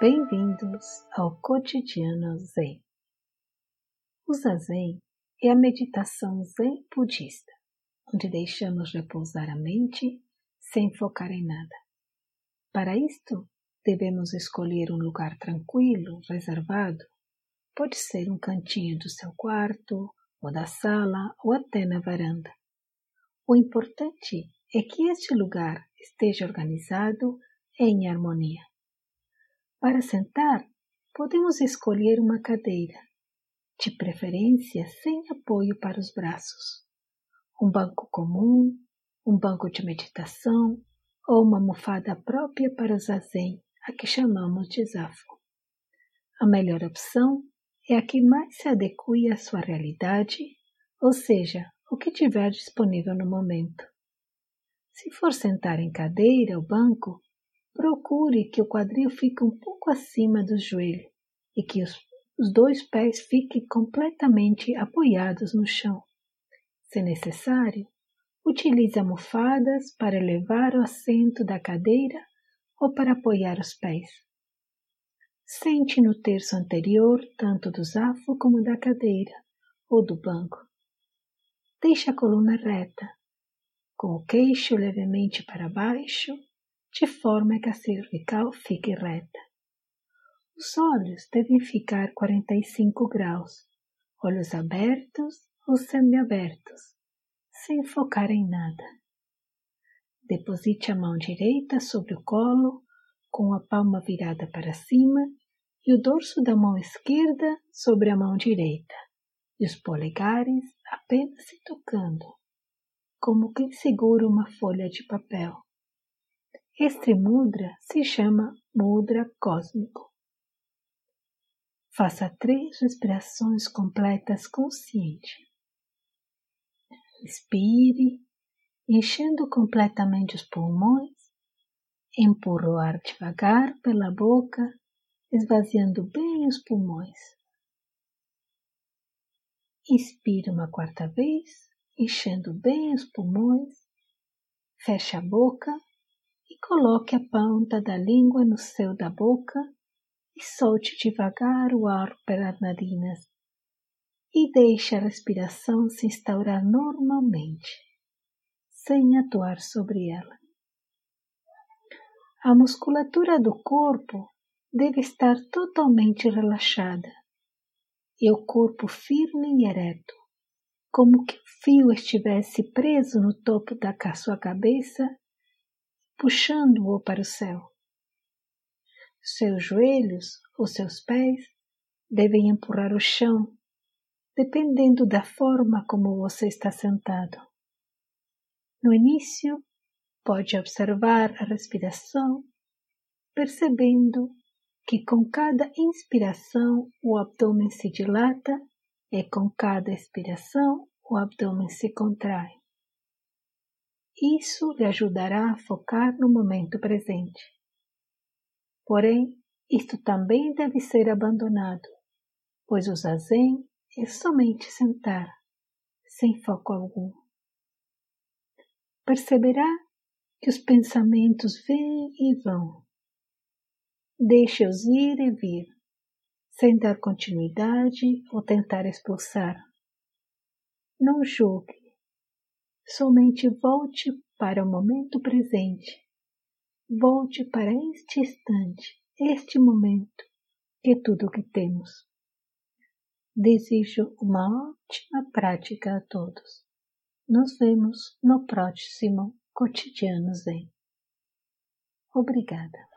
Bem-vindos ao Cotidiano Zen. O Zazen é a meditação Zen budista, onde deixamos repousar a mente sem focar em nada. Para isto, devemos escolher um lugar tranquilo, reservado. Pode ser um cantinho do seu quarto, ou da sala, ou até na varanda. O importante é que este lugar esteja organizado em harmonia. Para sentar, podemos escolher uma cadeira, de preferência sem apoio para os braços, um banco comum, um banco de meditação ou uma almofada própria para o zazen, a que chamamos de zafo. A melhor opção é a que mais se adeque à sua realidade, ou seja, o que tiver disponível no momento. Se for sentar em cadeira ou banco, Procure que o quadril fique um pouco acima do joelho e que os, os dois pés fiquem completamente apoiados no chão. Se necessário, utilize almofadas para elevar o assento da cadeira ou para apoiar os pés. Sente no terço anterior tanto do zafo como da cadeira ou do banco. Deixe a coluna reta, com o queixo levemente para baixo de forma que a cervical fique reta. Os olhos devem ficar 45 graus, olhos abertos ou semiabertos, sem focar em nada. Deposite a mão direita sobre o colo, com a palma virada para cima e o dorso da mão esquerda sobre a mão direita, e os polegares apenas se tocando, como quem segura uma folha de papel. Este mudra se chama mudra cósmico. Faça três respirações completas consciente. Inspire, enchendo completamente os pulmões. Empurra o ar devagar pela boca, esvaziando bem os pulmões. Inspire uma quarta vez, enchendo bem os pulmões. Feche a boca coloque a ponta da língua no céu da boca e solte devagar o ar pelas narinas e deixe a respiração se instaurar normalmente, sem atuar sobre ela. A musculatura do corpo deve estar totalmente relaxada e o corpo firme e ereto, como que o fio estivesse preso no topo da sua cabeça puxando-o para o céu. Seus joelhos ou seus pés devem empurrar o chão, dependendo da forma como você está sentado. No início, pode observar a respiração, percebendo que com cada inspiração o abdômen se dilata e com cada expiração o abdômen se contrai. Isso lhe ajudará a focar no momento presente. Porém, isto também deve ser abandonado, pois o zazen é somente sentar, sem foco algum. Perceberá que os pensamentos vêm e vão. Deixe-os ir e vir, sem dar continuidade ou tentar expulsar. Não julgue, Somente volte para o momento presente. Volte para este instante, este momento, que é tudo o que temos. Desejo uma ótima prática a todos. Nos vemos no próximo Cotidiano Zen. Obrigada.